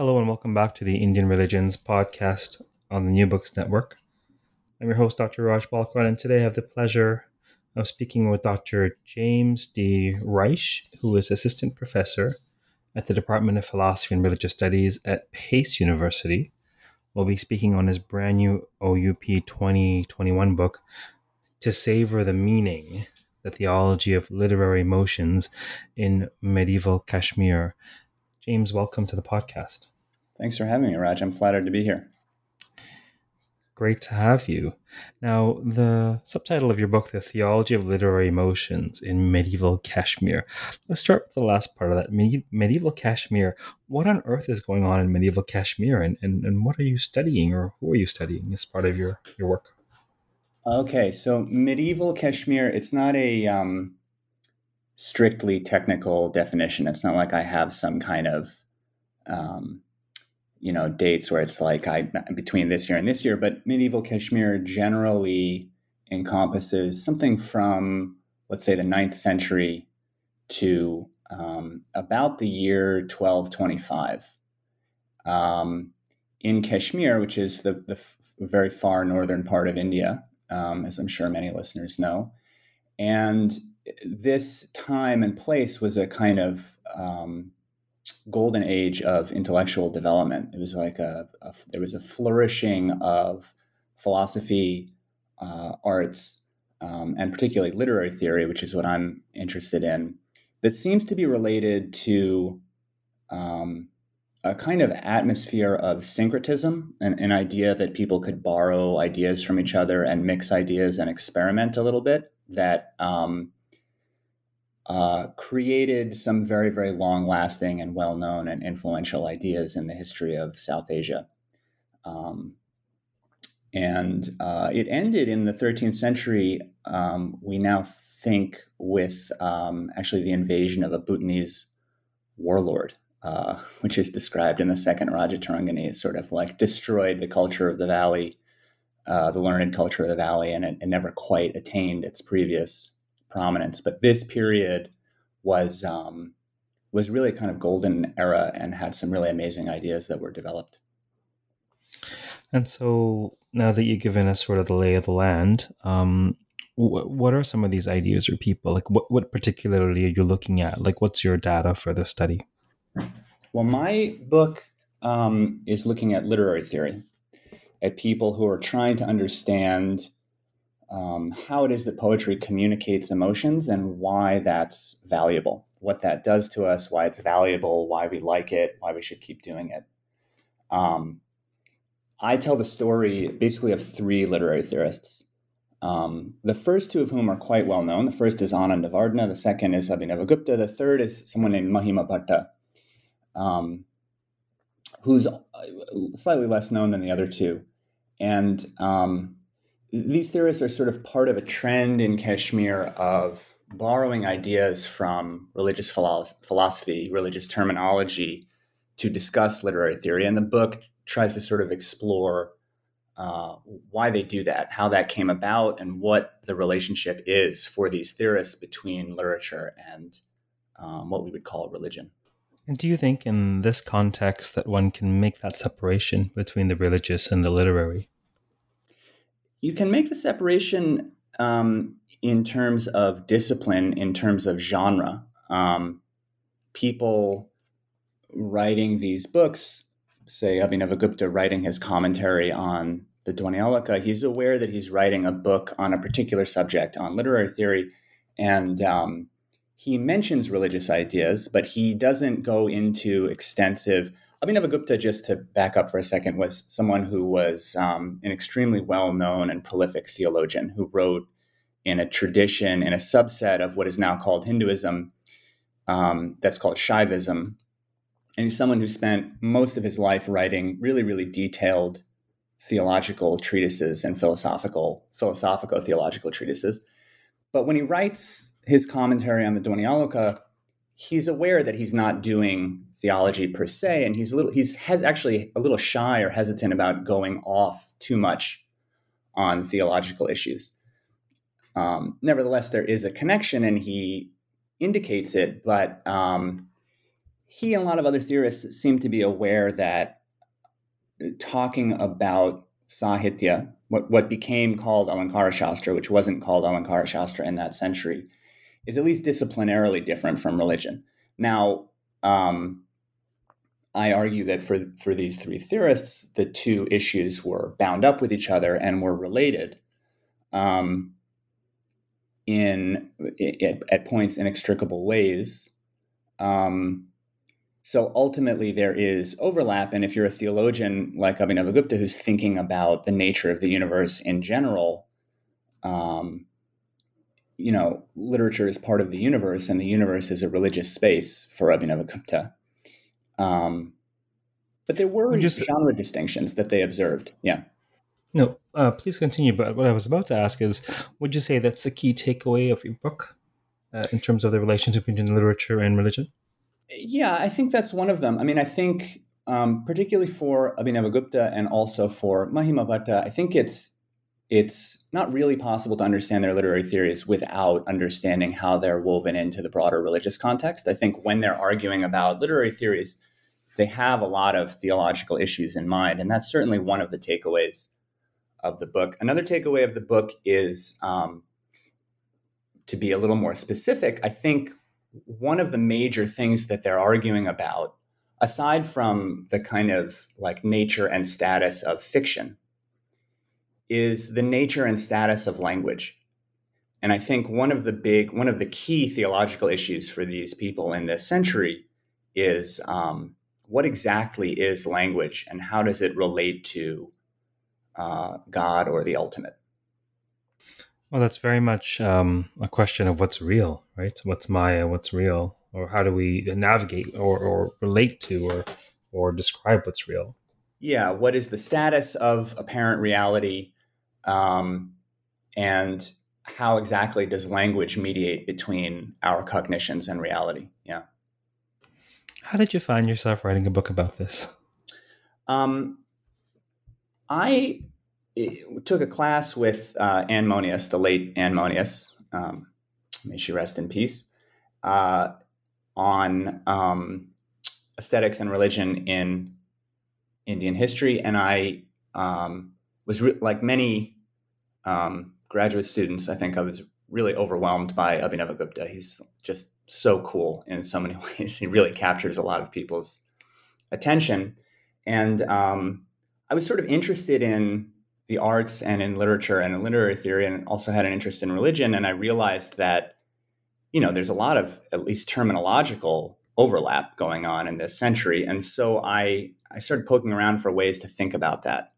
Hello and welcome back to the Indian Religions podcast on the New Books Network. I'm your host, Dr. Raj Balkaran, and today I have the pleasure of speaking with Dr. James D. Reich, who is assistant professor at the Department of Philosophy and Religious Studies at Pace University. We'll be speaking on his brand new OUP 2021 book, To Savor the Meaning The Theology of Literary Motions in Medieval Kashmir. James, welcome to the podcast. Thanks for having me, Raj. I'm flattered to be here. Great to have you. Now, the subtitle of your book, The Theology of Literary Emotions in Medieval Kashmir. Let's start with the last part of that. medieval Kashmir. What on earth is going on in medieval Kashmir, and, and, and what are you studying, or who are you studying as part of your, your work? Okay, so medieval Kashmir, it's not a um, strictly technical definition. It's not like I have some kind of um, you know dates where it's like I between this year and this year, but medieval Kashmir generally encompasses something from let's say the 9th century to um, about the year 1225. Um, in Kashmir, which is the, the f- very far northern part of India, um, as I'm sure many listeners know. And this time and place was a kind of um, golden age of intellectual development. It was like a, a there was a flourishing of philosophy, uh, arts, um, and particularly literary theory, which is what I'm interested in. That seems to be related to um, a kind of atmosphere of syncretism, an, an idea that people could borrow ideas from each other and mix ideas and experiment a little bit. That um, uh, created some very, very long lasting and well known and influential ideas in the history of South Asia. Um, and uh, it ended in the 13th century, um, we now think, with um, actually the invasion of a Bhutanese warlord, uh, which is described in the second Rajatarangini as sort of like destroyed the culture of the valley, uh, the learned culture of the valley, and it, it never quite attained its previous prominence. But this period was um, was really kind of golden era and had some really amazing ideas that were developed. And so now that you've given us sort of the lay of the land, um, wh- what are some of these ideas or people? Like, what, what particularly are you looking at? Like, what's your data for the study? Well, my book um, is looking at literary theory, at people who are trying to understand um, how it is that poetry communicates emotions and why that's valuable, what that does to us, why it's valuable, why we like it, why we should keep doing it. Um, I tell the story basically of three literary theorists. Um, the first two of whom are quite well known. The first is Anandavardhana, the second is Abhinavagupta, the third is someone named Mahima Bhatta, um, who's uh, slightly less known than the other two. And um, these theorists are sort of part of a trend in Kashmir of borrowing ideas from religious philosophy, religious terminology to discuss literary theory. And the book tries to sort of explore uh, why they do that, how that came about, and what the relationship is for these theorists between literature and um, what we would call religion. And do you think, in this context, that one can make that separation between the religious and the literary? You can make the separation um, in terms of discipline, in terms of genre. Um, people writing these books, say Abhinavagupta writing his commentary on the Dhvanyaloka, he's aware that he's writing a book on a particular subject on literary theory, and um, he mentions religious ideas, but he doesn't go into extensive. Abhinavagupta, just to back up for a second, was someone who was um, an extremely well known and prolific theologian who wrote in a tradition, in a subset of what is now called Hinduism, um, that's called Shaivism. And he's someone who spent most of his life writing really, really detailed theological treatises and philosophical, philosophical theological treatises. But when he writes his commentary on the Dhvanyaloka, he's aware that he's not doing theology per se, and he's a little he's has actually a little shy or hesitant about going off too much on theological issues. Um, nevertheless, there is a connection, and he indicates it. But um, he and a lot of other theorists seem to be aware that talking about Sahitya, what, what became called Alankara Shastra, which wasn't called Alankara Shastra in that century, is at least disciplinarily different from religion. Now, um, I argue that for, for these three theorists, the two issues were bound up with each other and were related um, in, at, at, points inextricable ways. Um, so ultimately, there is overlap. And if you're a theologian like Abhinavagupta who's thinking about the nature of the universe in general, um, you know, literature is part of the universe, and the universe is a religious space for Abhinavagupta. Um, but there were just, genre distinctions that they observed. Yeah. No, uh, please continue. But what I was about to ask is, would you say that's the key takeaway of your book uh, in terms of the relationship between literature and religion? Yeah, I think that's one of them. I mean, I think um, particularly for Abhinavagupta and also for Mahima Bhatta, I think it's it's not really possible to understand their literary theories without understanding how they're woven into the broader religious context. I think when they're arguing about literary theories, they have a lot of theological issues in mind, and that's certainly one of the takeaways of the book. Another takeaway of the book is um, to be a little more specific. I think one of the major things that they're arguing about, aside from the kind of like nature and status of fiction, is the nature and status of language. And I think one of the big, one of the key theological issues for these people in this century is um, what exactly is language and how does it relate to uh, God or the ultimate? Well, that's very much um, a question of what's real, right? What's Maya? What's real? Or how do we navigate or, or relate to or, or describe what's real? Yeah. What is the status of apparent reality? Um, and how exactly does language mediate between our cognitions and reality? Yeah. How did you find yourself writing a book about this? Um, I took a class with uh, Anne Monius, the late Anne Monius, um, may she rest in peace, uh, on um, aesthetics and religion in Indian history. And I um, was re- like many um, graduate students, I think I was really overwhelmed by Abhinavagupta. He's just so cool in so many ways. He really captures a lot of people's attention. And um, I was sort of interested in the arts and in literature and in literary theory and also had an interest in religion and i realized that you know there's a lot of at least terminological overlap going on in this century and so i i started poking around for ways to think about that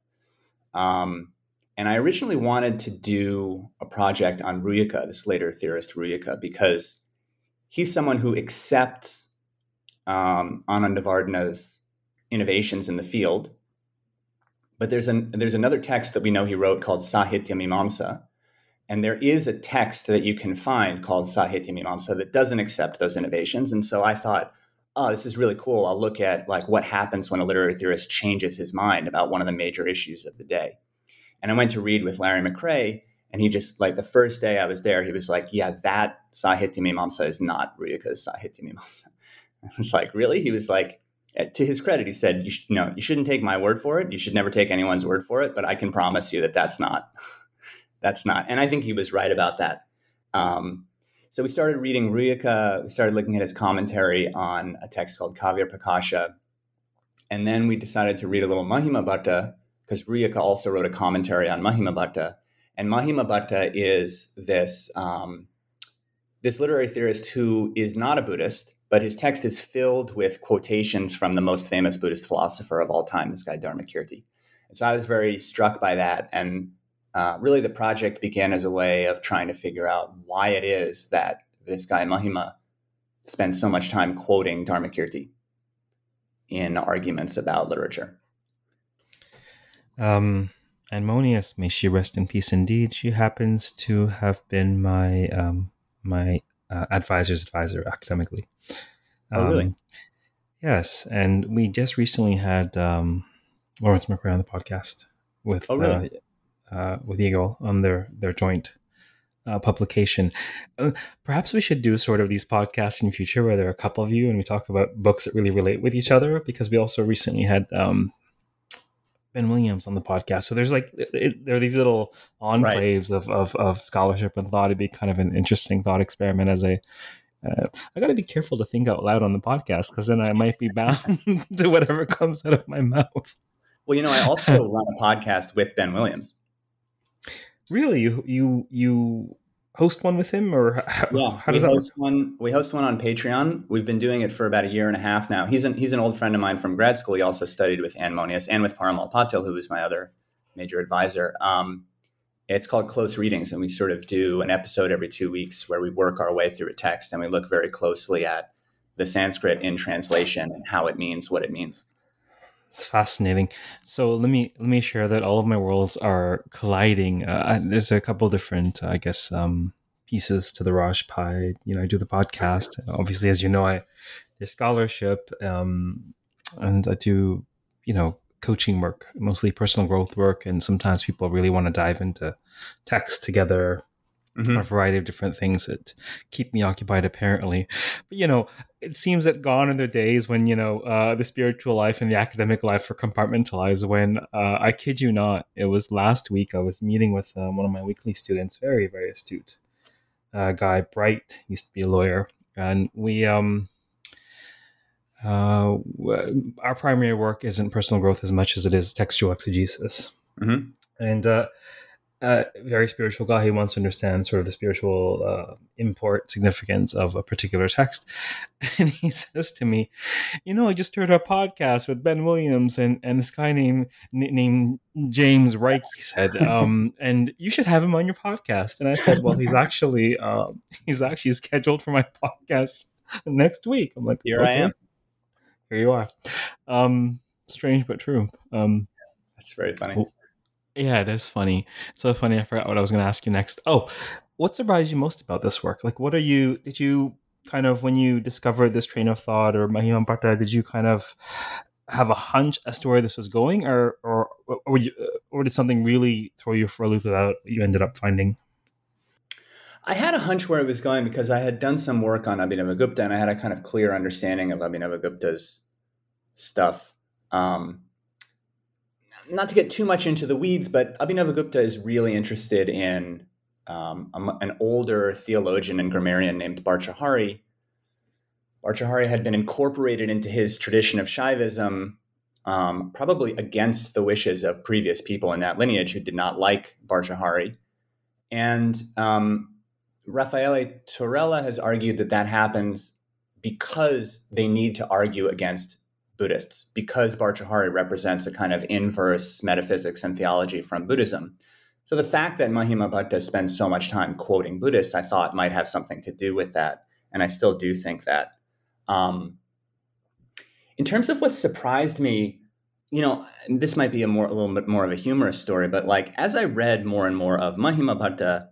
um, and i originally wanted to do a project on ruyyaka this later theorist ruyyaka because he's someone who accepts um, anandavardhana's innovations in the field but there's an there's another text that we know he wrote called Sahitya Mimamsa. And there is a text that you can find called Sahitya Mimamsa that doesn't accept those innovations. And so I thought, oh, this is really cool. I'll look at like what happens when a literary theorist changes his mind about one of the major issues of the day. And I went to read with Larry McCrea, and he just like the first day I was there, he was like, "Yeah, that Sahitya Mimamsa is not Ruyyaka's Sahitya Mimamsa." I was like, "Really?" He was like, to his credit, he said, you, sh- "No, you shouldn't take my word for it. You should never take anyone's word for it. But I can promise you that that's not, that's not." And I think he was right about that. Um, so we started reading Ruyyaka. We started looking at his commentary on a text called Kavya Prakasha, and then we decided to read a little Mahima Bhatta, because Ruyyaka also wrote a commentary on Mahima Mahimabhatta, and Mahima Mahimabhatta is this um, this literary theorist who is not a Buddhist, but his text is filled with quotations from the most famous Buddhist philosopher of all time, this guy Dharmakirti. And so I was very struck by that, and uh, really the project began as a way of trying to figure out why it is that this guy Mahima spends so much time quoting Dharmakirti in arguments about literature. Um, and Monius, may she rest in peace indeed. She happens to have been my um, my uh, advisor's advisor academically. Um, oh, really? Um, yes, and we just recently had um, Lawrence McCrea on the podcast with oh, really? uh, uh, with Yigal on their their joint uh, publication. Uh, perhaps we should do sort of these podcasts in the future where there are a couple of you and we talk about books that really relate with each other because we also recently had um, Ben Williams on the podcast. So there's like it, there are these little enclaves right. of, of, of scholarship and thought it'd be kind of an interesting thought experiment as a uh, I got to be careful to think out loud on the podcast because then I might be bound to whatever comes out of my mouth. Well, you know, I also run a podcast with Ben Williams. Really, you you you host one with him, or how, yeah, how does we that host work? one? We host one on Patreon. We've been doing it for about a year and a half now. He's an he's an old friend of mine from grad school. He also studied with Anne Monius and with Parimal Patil, who was my other major advisor. Um, it's called Close Readings, and we sort of do an episode every two weeks where we work our way through a text and we look very closely at the Sanskrit in translation and how it means what it means. It's fascinating. So let me let me share that all of my worlds are colliding. Uh, there's a couple different, I guess, um, pieces to the Raj Pi. You know, I do the podcast. Obviously, as you know, I there's scholarship, um, and I do, you know, coaching work, mostly personal growth work, and sometimes people really want to dive into text together Mm-hmm. a variety of different things that keep me occupied apparently but you know it seems that gone are the days when you know uh, the spiritual life and the academic life were compartmentalized when uh, i kid you not it was last week i was meeting with um, one of my weekly students very very astute uh, guy bright used to be a lawyer and we um uh, our primary work isn't personal growth as much as it is textual exegesis mm-hmm. and uh uh, very spiritual guy who wants to understand sort of the spiritual uh, import significance of a particular text. And he says to me you know i just heard a podcast with ben williams and, and this guy named named james reich he said um, and you should have him on your podcast. And i said well he's actually um, he's actually scheduled for my podcast next week. I'm like here okay. i am. Here you are. Um, strange but true. Um, that's very funny yeah, it is funny. It's so funny. I forgot what I was going to ask you next. Oh, what surprised you most about this work? Like, what are you? Did you kind of when you discovered this train of thought or Mahimabhatta, did you kind of have a hunch as to where this was going, or or or, you, or did something really throw you for a loop about you ended up finding? I had a hunch where it was going because I had done some work on Abhinavagupta and I had a kind of clear understanding of Abhinavagupta's stuff. Um, not to get too much into the weeds, but Abhinavagupta is really interested in um, an older theologian and grammarian named Bhartrhari. Bhartrhari had been incorporated into his tradition of Shaivism, um, probably against the wishes of previous people in that lineage who did not like Bhartrhari. And um, Raffaele Torella has argued that that happens because they need to argue against Buddhists because Bhartrhari represents a kind of inverse metaphysics and theology from Buddhism. So the fact that Mahimabhatta spends so much time quoting Buddhists, I thought might have something to do with that, and I still do think that. Um, in terms of what surprised me, you know, this might be a more a little bit more of a humorous story, but like as I read more and more of Mahimabhatta,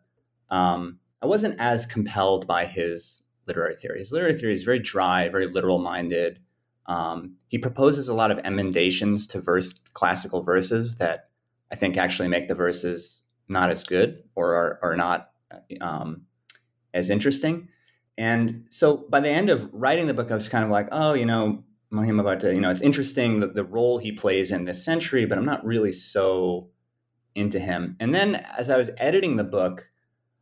um, I wasn't as compelled by his literary theory. His literary theory is very dry, very literal minded. Um, he proposes a lot of emendations to verse classical verses that I think actually make the verses not as good or are, are not um, as interesting. And so by the end of writing the book, I was kind of like, oh, you know, Mahimabhatta, you know, it's interesting the, the role he plays in this century, but I'm not really so into him. And then as I was editing the book,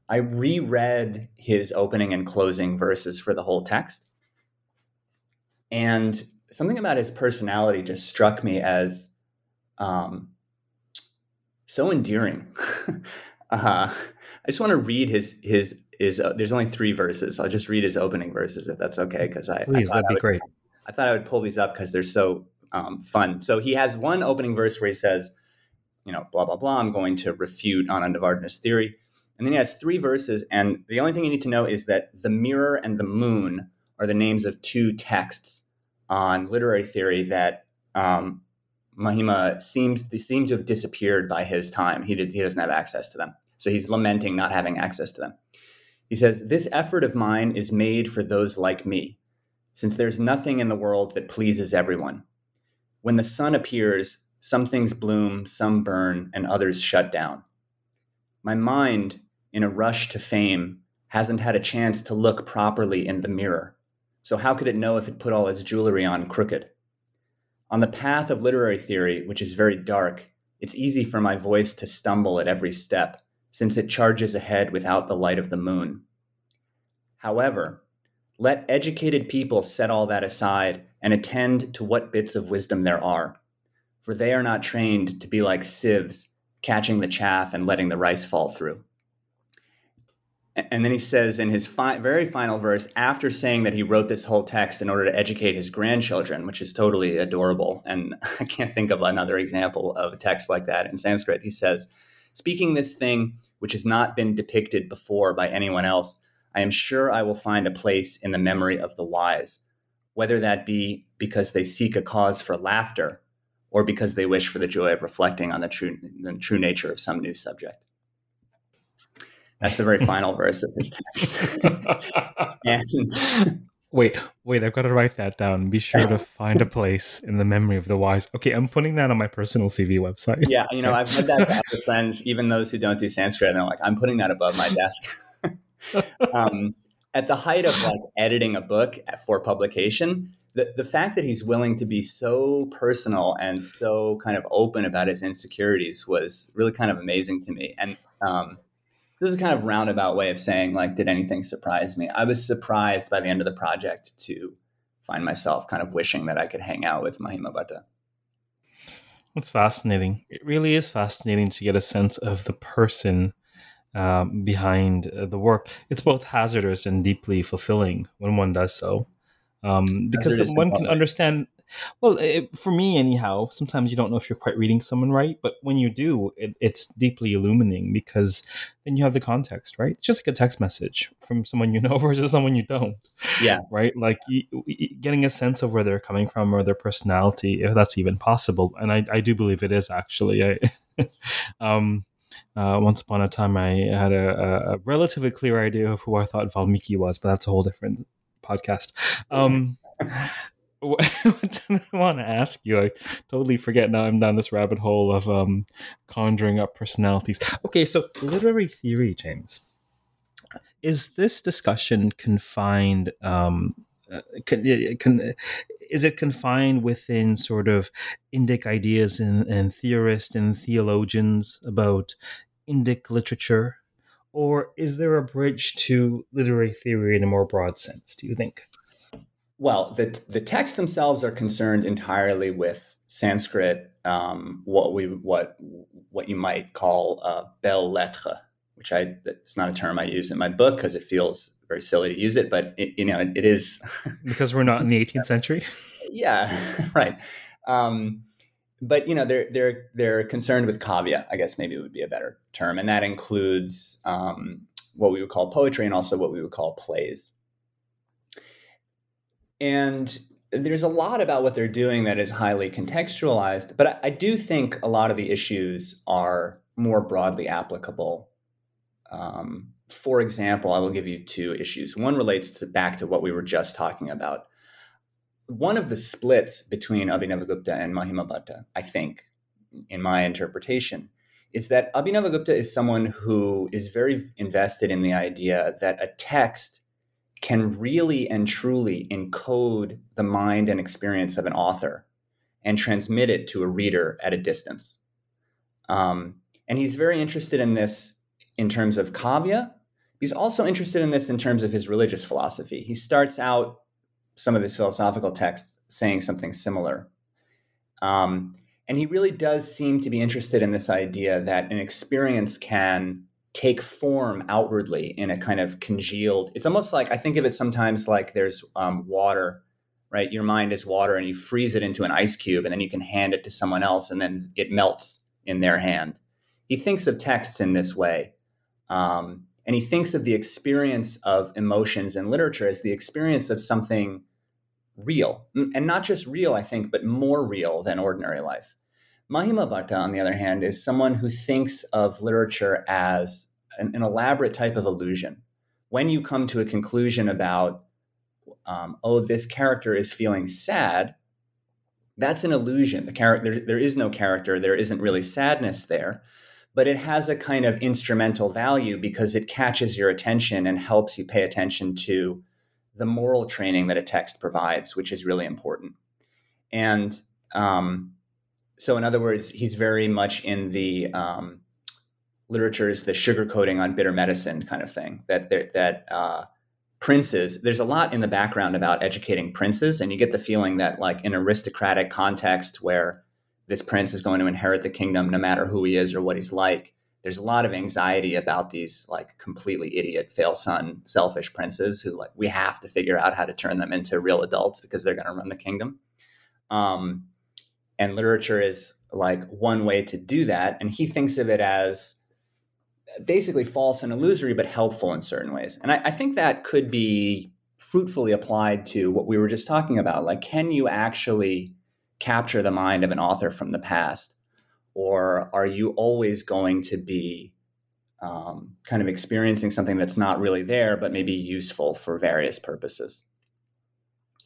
I reread his opening and closing verses for the whole text. And something about his personality just struck me as um, so endearing. uh, I just want to read his his his. Uh, there's only three verses. I'll just read his opening verses if that's okay. Because I please I that'd be would, great. I thought I would pull these up because they're so um, fun. So he has one opening verse where he says, you know, blah blah blah. I'm going to refute Ananda Vardhana's theory, and then he has three verses. And the only thing you need to know is that the mirror and the moon are the names of two texts on literary theory that um, Mahima seems they seem to have disappeared by his time. He did, he doesn't have access to them, so he's lamenting not having access to them. He says, "This effort of mine is made for those like me, since there's nothing in the world that pleases everyone. When the sun appears, some things bloom, some burn, and others shut down. My mind, in a rush to fame, hasn't had a chance to look properly in the mirror." So, how could it know if it put all its jewelry on crooked? On the path of literary theory, which is very dark, it's easy for my voice to stumble at every step, since it charges ahead without the light of the moon. However, let educated people set all that aside and attend to what bits of wisdom there are, for they are not trained to be like sieves, catching the chaff and letting the rice fall through. And then he says in his fi- very final verse, after saying that he wrote this whole text in order to educate his grandchildren, which is totally adorable. And I can't think of another example of a text like that in Sanskrit. He says, Speaking this thing which has not been depicted before by anyone else, I am sure I will find a place in the memory of the wise, whether that be because they seek a cause for laughter or because they wish for the joy of reflecting on the true, the true nature of some new subject. That's the very final verse of his text. and wait, wait, I've got to write that down. Be sure to find a place in the memory of the wise. Okay, I'm putting that on my personal CV website. Yeah, you know, I've heard that with friends, even those who don't do Sanskrit, and they're like, I'm putting that above my desk. um, at the height of like editing a book for publication, the, the fact that he's willing to be so personal and so kind of open about his insecurities was really kind of amazing to me. And um, this is kind of roundabout way of saying like did anything surprise me? I was surprised by the end of the project to find myself kind of wishing that i could hang out with mahima bhatta. That's fascinating. It really is fascinating to get a sense of the person um, behind uh, the work. It's both hazardous and deeply fulfilling when one does so. Um, because one can understand well, it, for me, anyhow, sometimes you don't know if you're quite reading someone right, but when you do, it, it's deeply illuminating because then you have the context, right? It's just like a text message from someone you know versus someone you don't. Yeah. Right? Like you, getting a sense of where they're coming from or their personality, if that's even possible. And I, I do believe it is actually. I, um, uh, once upon a time, I had a, a, relatively clear idea of who I thought Valmiki was, but that's a whole different podcast. Um, what did I want to ask you? I totally forget now. I'm down this rabbit hole of um, conjuring up personalities. Okay, so literary theory, James. Is this discussion confined? Um, uh, can, can, is it confined within sort of Indic ideas and, and theorists and theologians about Indic literature, or is there a bridge to literary theory in a more broad sense? Do you think? Well, the the texts themselves are concerned entirely with Sanskrit, um, what we what what you might call uh, belles lettres, which I it's not a term I use in my book because it feels very silly to use it, but it, you know it, it is because we're not in the 18th century. Yeah, right. Um, but you know they're they're they're concerned with kavya. I guess maybe it would be a better term, and that includes um, what we would call poetry and also what we would call plays. And there's a lot about what they're doing that is highly contextualized, but I, I do think a lot of the issues are more broadly applicable. Um, for example, I will give you two issues. One relates to back to what we were just talking about. One of the splits between Abhinavagupta and Mahimabhatta, I think, in my interpretation, is that Abhinavagupta is someone who is very invested in the idea that a text can really and truly encode the mind and experience of an author and transmit it to a reader at a distance. Um, and he's very interested in this in terms of kavya. He's also interested in this in terms of his religious philosophy. He starts out some of his philosophical texts saying something similar. Um, and he really does seem to be interested in this idea that an experience can take form outwardly in a kind of congealed it's almost like i think of it sometimes like there's um, water right? Your mind is water and you freeze it into an ice cube and then you can hand it to someone else and then it melts in their hand. He thinks of texts in this way um, and he thinks of the experience of emotions in literature as the experience of something real and not just real i think but more real than ordinary life Mahima Bhatta, on the other hand, is someone who thinks of literature as an, an elaborate type of illusion. When you come to a conclusion about, um, oh, this character is feeling sad, that's an illusion. The character there, there is no character. There isn't really sadness there, but it has a kind of instrumental value because it catches your attention and helps you pay attention to the moral training that a text provides, which is really important. And um, so in other words, he's very much in the um, literature's the sugarcoating on bitter medicine kind of thing. That that uh, princes, there's a lot in the background about educating princes, and you get the feeling that like in aristocratic context where this prince is going to inherit the kingdom no matter who he is or what he's like. There's a lot of anxiety about these like completely idiot, fail son, selfish princes who like we have to figure out how to turn them into real adults because they're going to run the kingdom. Um, and literature is like one way to do that and he thinks of it as basically false and illusory but helpful in certain ways. And I, I, think that could be fruitfully applied to what we were just talking about. Like can you actually capture the mind of an author from the past? Or are you always going to be um, kind of experiencing something that's not really there but maybe useful for various purposes?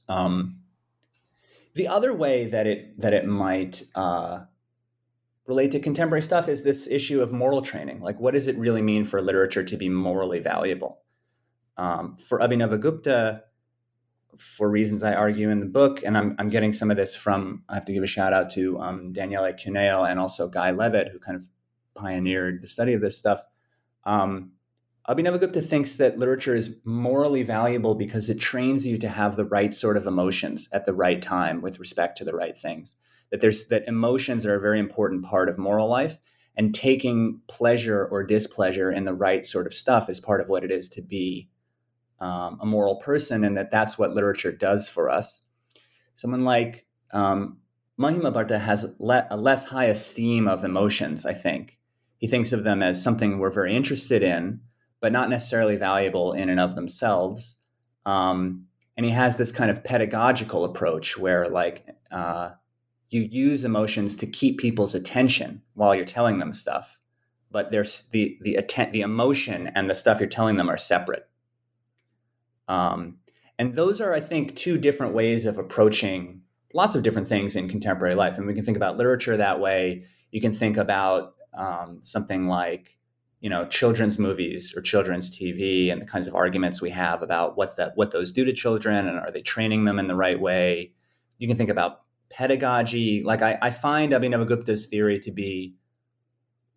Um, the other way that it that it might uh, relate to contemporary stuff is this issue of moral training. Like, what does it really mean for literature to be morally valuable? Um, for Abhinavagupta, for reasons I argue in the book, and I'm, I'm getting some of this from, I have to give a shout out to um, Daniele Cuneo and also Guy Levitt, who kind of pioneered the study of this stuff. Um, Abhinavagupta thinks that literature is morally valuable because it trains you to have the right sort of emotions at the right time with respect to the right things. That there's that emotions are a very important part of moral life, and taking pleasure or displeasure in the right sort of stuff is part of what it is to be um, a moral person, and that that's what literature does for us. Someone like um, Mahima Bhatta has le- a less high esteem of emotions. I think he thinks of them as something we're very interested in but not necessarily valuable in and of themselves. Um, and he has this kind of pedagogical approach where, like, uh, you use emotions to keep people's attention while you're telling them stuff, but there's the the atten- the emotion and the stuff you're telling them are separate. Um, and those are, I think, two different ways of approaching lots of different things in contemporary life. And we can think about literature that way. You can think about um, something like you know children's movies or children's TV and the kinds of arguments we have about what that what those do to children and are they training them in the right way. You can think about pedagogy. Like I, I find Abhinavagupta's theory to be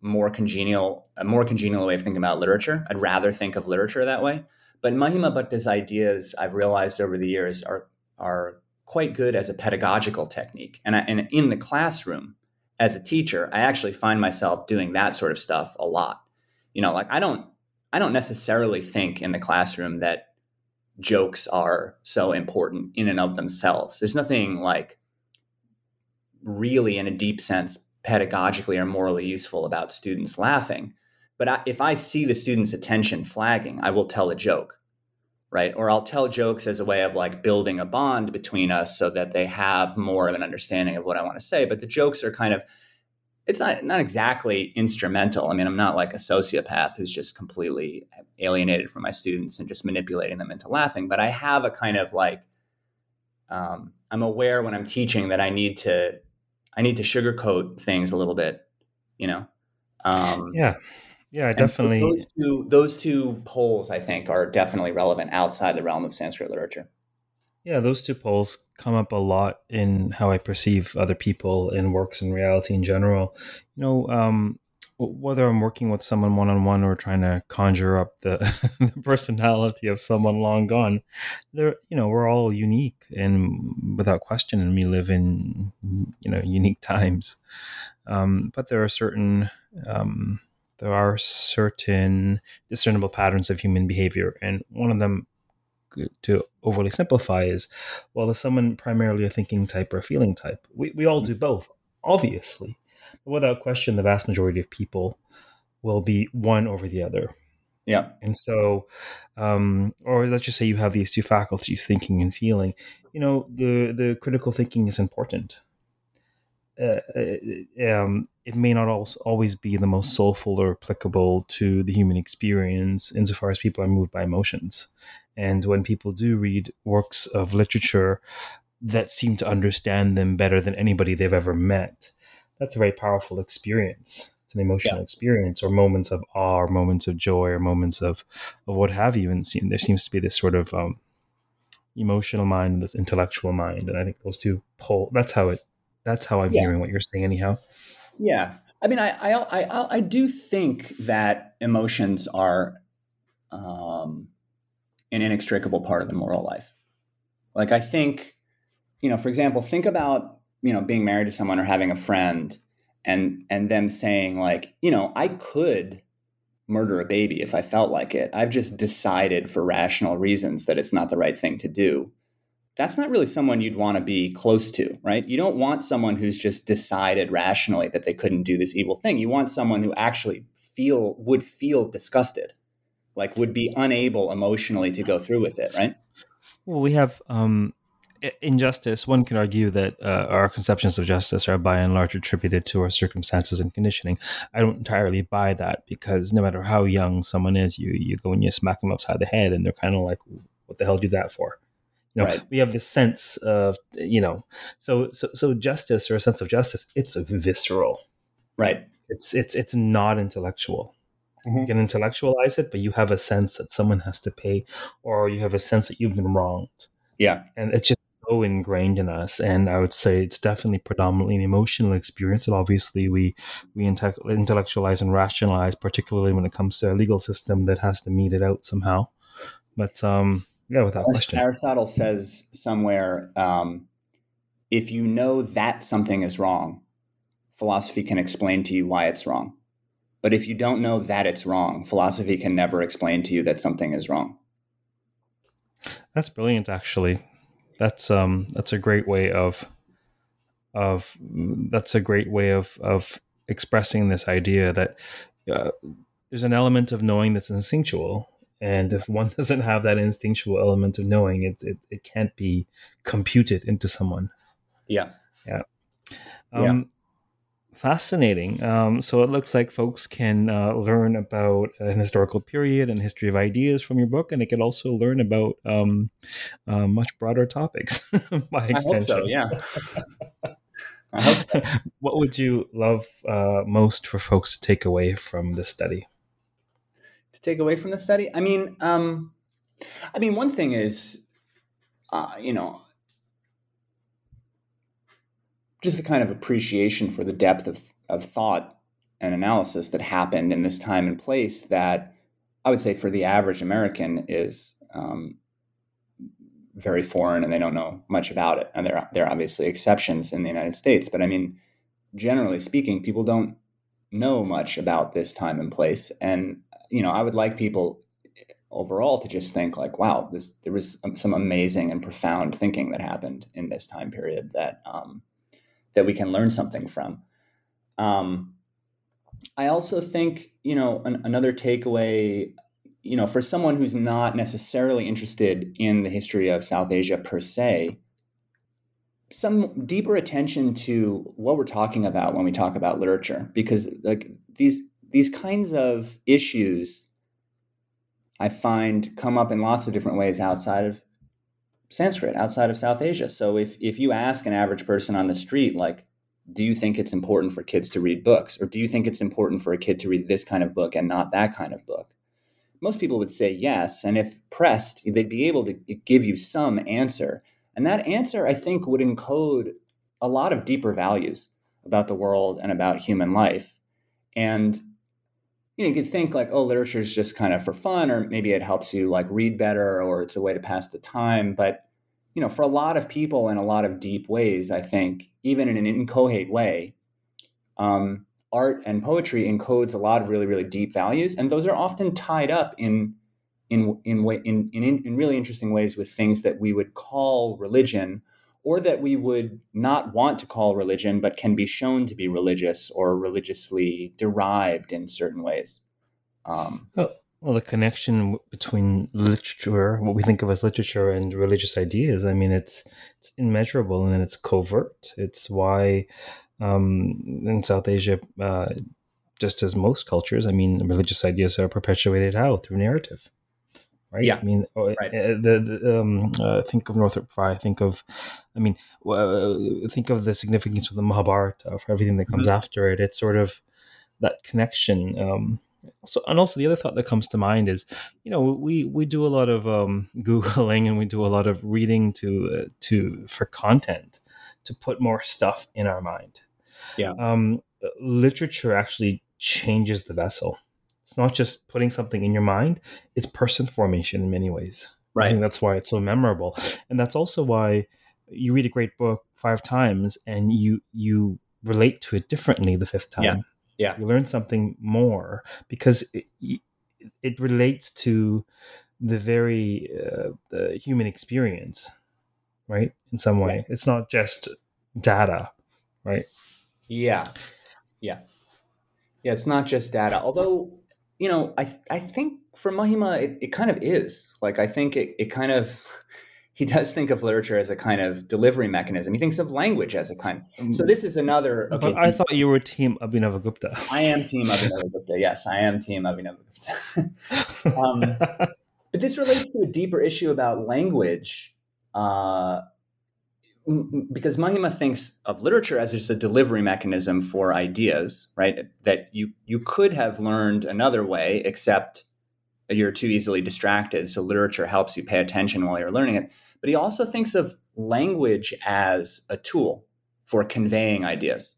more congenial, a more congenial way of thinking about literature. I'd rather think of literature that way. But Mahima Bhatta's ideas, I've realized over the years, are are quite good as a pedagogical technique. And, I, and in the classroom, as a teacher, I actually find myself doing that sort of stuff a lot you know like i don't i don't necessarily think in the classroom that jokes are so important in and of themselves. There's nothing like really in a deep sense pedagogically or morally useful about students laughing. But I, if i see the students attention flagging i will tell a joke right? Or i'll tell jokes as a way of like building a bond between us so that they have more of an understanding of what i want to say. But the jokes are kind of it's not not exactly instrumental. I mean, I'm not like a sociopath who's just completely alienated from my students and just manipulating them into laughing. But I have a kind of like um, I'm aware when I'm teaching that I need to I need to sugarcoat things a little bit, you know. Um, yeah, yeah, definitely. Those two those two poles I think are definitely relevant outside the realm of Sanskrit literature. Yeah, those two poles come up a lot in how I perceive other people in works and reality in general. You know, um, whether I'm working with someone one on one or trying to conjure up the, the, personality of someone long gone, they're you know we're all unique and without question, and we live in you know unique times. Um, but there are certain um, there are certain discernible patterns of human behavior, and one of them to overly simplify is well is someone primarily a thinking type or a feeling type we, we all do both obviously but without question, the vast majority of people will be one over the other. Yeah. And so, um, or let's just say you have these two faculties, thinking and feeling. You know, the the critical thinking is important. Uh, uh um, it may not always be the most soulful or applicable to the human experience insofar as people are moved by emotions. And when people do read works of literature that seem to understand them better than anybody they've ever met, that's a very powerful experience. It's an emotional yeah. experience, or moments of awe, or moments of joy, or moments of of what have you. And there seems to be this sort of um, emotional mind and this intellectual mind, and I think those two pull. That's how it. That's how I'm yeah. hearing what you're saying, anyhow. Yeah, I mean, I I I, I do think that emotions are um, an inextricable part of the moral life. Like I think, you know, for example, think about you know being married to someone or having a friend and and them saying like you know i could murder a baby if i felt like it. I've just decided for rational reasons that it's not the right thing to do. That's not really someone you'd want to be close to right? You don't want someone who's just decided rationally that they couldn't do this evil thing. You want someone who actually feel would feel disgusted like would be unable emotionally to go through with it right well we have um in justice, one can argue that uh, our conceptions of justice are by and large attributed to our circumstances and conditioning. I don't entirely buy that because no matter how young someone is, you you go and you smack them upside the head, and they're kind of like, "What the hell do that for?" You know, right. we have this sense of you know, so so so justice or a sense of justice, it's a visceral, right? It's it's it's not intellectual. Mm-hmm. You can intellectualize it, but you have a sense that someone has to pay, or you have a sense that you've been wronged. Yeah, and it's just so ingrained in us and i would say it's definitely predominantly an emotional experience and obviously we we intellectualize and rationalize particularly when it comes to a legal system that has to mete it out somehow but um yeah without question aristotle says somewhere um, if you know that something is wrong philosophy can explain to you why it's wrong but if you don't know that it's wrong philosophy can never explain to you that something is wrong. That's brilliant actually. That's um that's a great way of of that's a great way of of expressing this idea that uh, there's an element of knowing that's instinctual and if one doesn't have that instinctual element of knowing it it, it can't be computed into someone. Yeah. Yeah. Um, yeah fascinating. Um, so it looks like folks can uh, learn about an historical period and history of ideas from your book, and they can also learn about um, uh, much broader topics by extension. So, yeah. so. what would you love uh, most for folks to take away from this study? To take away from the study, I mean, um, I mean, one thing is, uh, you know, just a kind of appreciation for the depth of, of thought and analysis that happened in this time and place that I would say for the average American is um, very foreign and they don't know much about it. And there, there are obviously exceptions in the United States, but I mean, generally speaking, people don't know much about this time and place. And, you know, I would like people overall to just think like, wow, this, there was some amazing and profound thinking that happened in this time period that, um, that we can learn something from. Um, I also think, you know, an, another takeaway, you know, for someone who's not necessarily interested in the history of South Asia per se, some deeper attention to what we're talking about when we talk about literature, because like these these kinds of issues I find come up in lots of different ways outside of Sanskrit outside of South Asia. So if if you ask an average person on the street, like, do you think it's important for kids to read books, or do you think it's important for a kid to read this kind of book and not that kind of book? Most people would say yes, and if pressed, they'd be able to give you some answer. And that answer, I think, would encode a lot of deeper values about the world and about human life. and you know, you could think like, oh, literature is just kind of for fun, or maybe it helps you like read better, or it's a way to pass the time. But you know, for a lot of people in a lot of deep ways, I think, even in an inchoate way, um, art and poetry encodes a lot of really, really deep values, and those are often tied up in in in in, in in really interesting ways with things that we would call religion or that we would not want to call religion but can be shown to be religious or religiously derived in certain ways. Um, well, well the connection between literature what we think of as literature and religious ideas i mean it's it's immeasurable and it's covert. It's why um, in south asia uh, just as most cultures i mean religious ideas are perpetuated how? Through narrative right? Yeah. I mean, oh, right. Uh, the, the um, uh, think of Northrop Frye. Think of, I mean, uh, think of the significance of the Mahabharata for everything that comes mm-hmm. after it. It's sort of that connection. Um, so, and also the other thought that comes to mind is, you know, we we do a lot of um, googling and we do a lot of reading to uh, to for content to put more stuff in our mind. Yeah. Um, literature actually changes the vessel it's not just putting something in your mind, it's person formation in many ways. Right. I think that's why it's so memorable. And that's also why you read a great book five times and you you relate to it differently the fifth time. Yeah. Yeah. You learn something more because it, it relates to the very uh, the human experience, right? In some way, it's not just data, right? Yeah, yeah, yeah. It's not just data. Although you know, I I think for Mahima, it, it kind of is. Like I think it, it kind of he does think of literature as a kind of delivery mechanism. He thinks of language as a kind. So mm. this is another. Okay, but I thought you were Team Abhinavagupta. I am Team Abhinavagupta. Yes, I am Team Abhinavagupta. um, but this relates to a deeper issue about language. Uh, because Mahima thinks of literature as just a delivery mechanism for ideas, right? That you you could have learned another way, except you're too easily distracted. So literature helps you pay attention while you're learning it. But he also thinks of language as a tool for conveying ideas.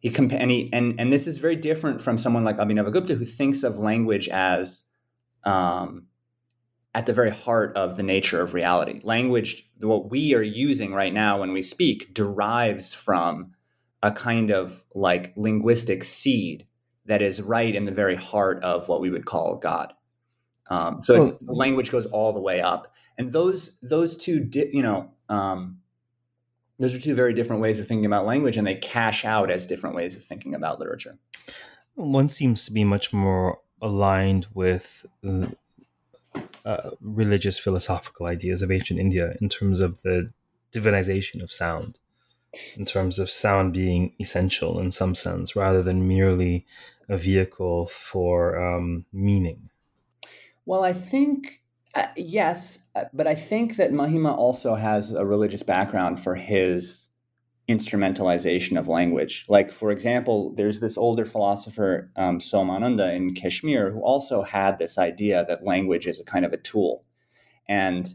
He comp- and, he, and and this is very different from someone like Abhinavagupta who thinks of language as um, at the very heart of the nature of reality. Language, what we are using right now when we speak, derives from a kind of like linguistic seed that is right in the very heart of what we would call God. Um, so well, language goes all the way up, and those those two, di- you know, um, those are two very different ways of thinking about language, and they cash out as different ways of thinking about literature. One seems to be much more aligned with uh, religious philosophical ideas of ancient India in terms of the divinization of sound, in terms of sound being essential in some sense, rather than merely a vehicle for um, meaning. Well, I think uh, yes, uh, but I think that Mahima also has a religious background for his instrumentalization of language. Like, for example, there's this older philosopher, um, Somananda in Kashmir, who also had this idea that language is a kind of a tool. And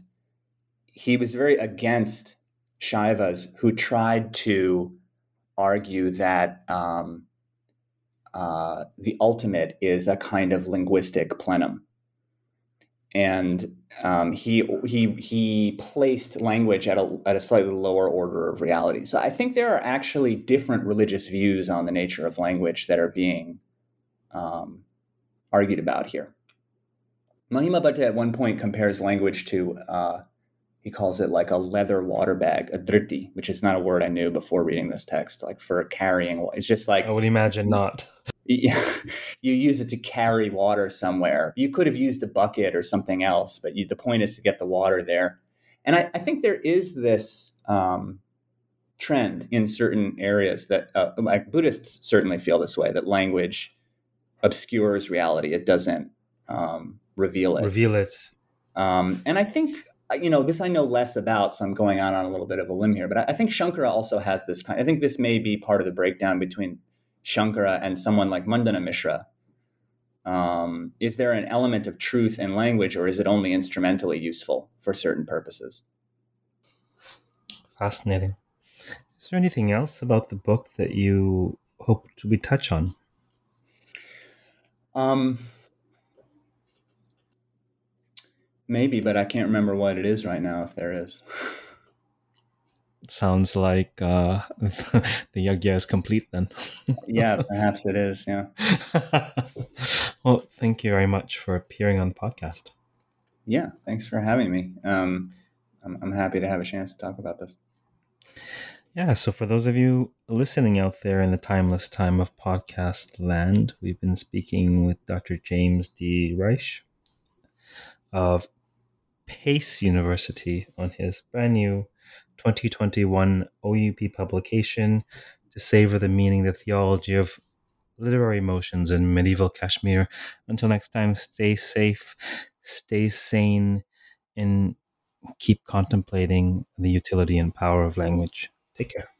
he was very against Shaivas who tried to argue that um, uh, the ultimate is a kind of linguistic plenum and um, he he he placed language at a at a slightly lower order of reality. So I think there are actually different religious views on the nature of language that are being um, argued about here. Mahima Bhatta at one point compares language to uh, he calls it like a leather water bag, a driti, which is not a word I knew before reading this text. Like for carrying, it's just like I would imagine not you use it to carry water somewhere. You could have used a bucket or something else, but you, the point is to get the water there. And I, I think there is this um, trend in certain areas that, uh, like Buddhists certainly feel this way, that language obscures reality. It doesn't um, reveal it. Reveal it. Um, and I think you know this I know less about, so I'm going on on a little bit of a limb here. But I, I think Shankara also has this kind. I think this may be part of the breakdown between Shankara and someone like Mandana Mishra? Um, is there an element of truth in language, or is it only instrumentally useful for certain purposes? Fascinating. Is there anything else about the book that you hope to we touch on? Um, maybe, but I can't remember what it is right now. If there is. sounds like uh, the yagya is complete then. yeah, perhaps it is. Yeah. well, thank you very much for appearing on the podcast. Yeah, thanks for having me. Um, I'm, I'm happy to have a chance to talk about this. Yeah, so for those of you listening out there in the timeless time of podcast land, we've been speaking with Dr. James D. Reich of Pace University on his brand new 2021 OUP publication to savor the meaning, the theology of literary emotions in medieval Kashmir. Until next time, stay safe, stay sane, and keep contemplating the utility and power of language. Take care.